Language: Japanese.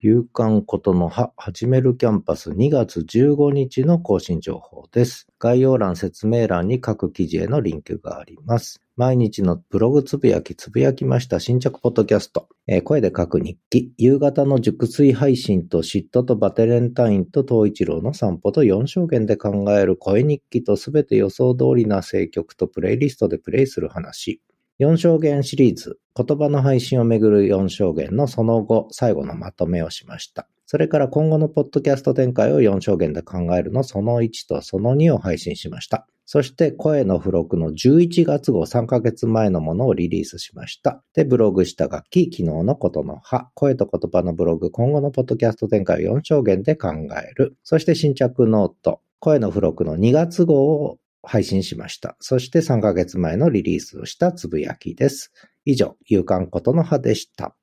夕刊ことの葉、始めるキャンパス2月15日の更新情報です。概要欄、説明欄に各記事へのリンクがあります。毎日のブログつぶやき、つぶやきました新着ポッドキャスト、えー、声で書く日記、夕方の熟睡配信と嫉妬とバテレンタインと東一郎の散歩と4証言で考える声日記とすべて予想通りな選曲とプレイリストでプレイする話、4証言シリーズ、言葉の配信をめぐる4証言のその後、最後のまとめをしました。それから今後のポッドキャスト展開を4証言で考えるのその1とその2を配信しました。そして声の付録の11月号3ヶ月前のものをリリースしました。で、ブログ下書き、昨日のことの葉、声と言葉のブログ、今後のポッドキャスト展開を4象限で考える。そして新着ノート、声の付録の2月号を配信しました。そして3ヶ月前のリリースをしたつぶやきです。以上、夕刊ことのはでした。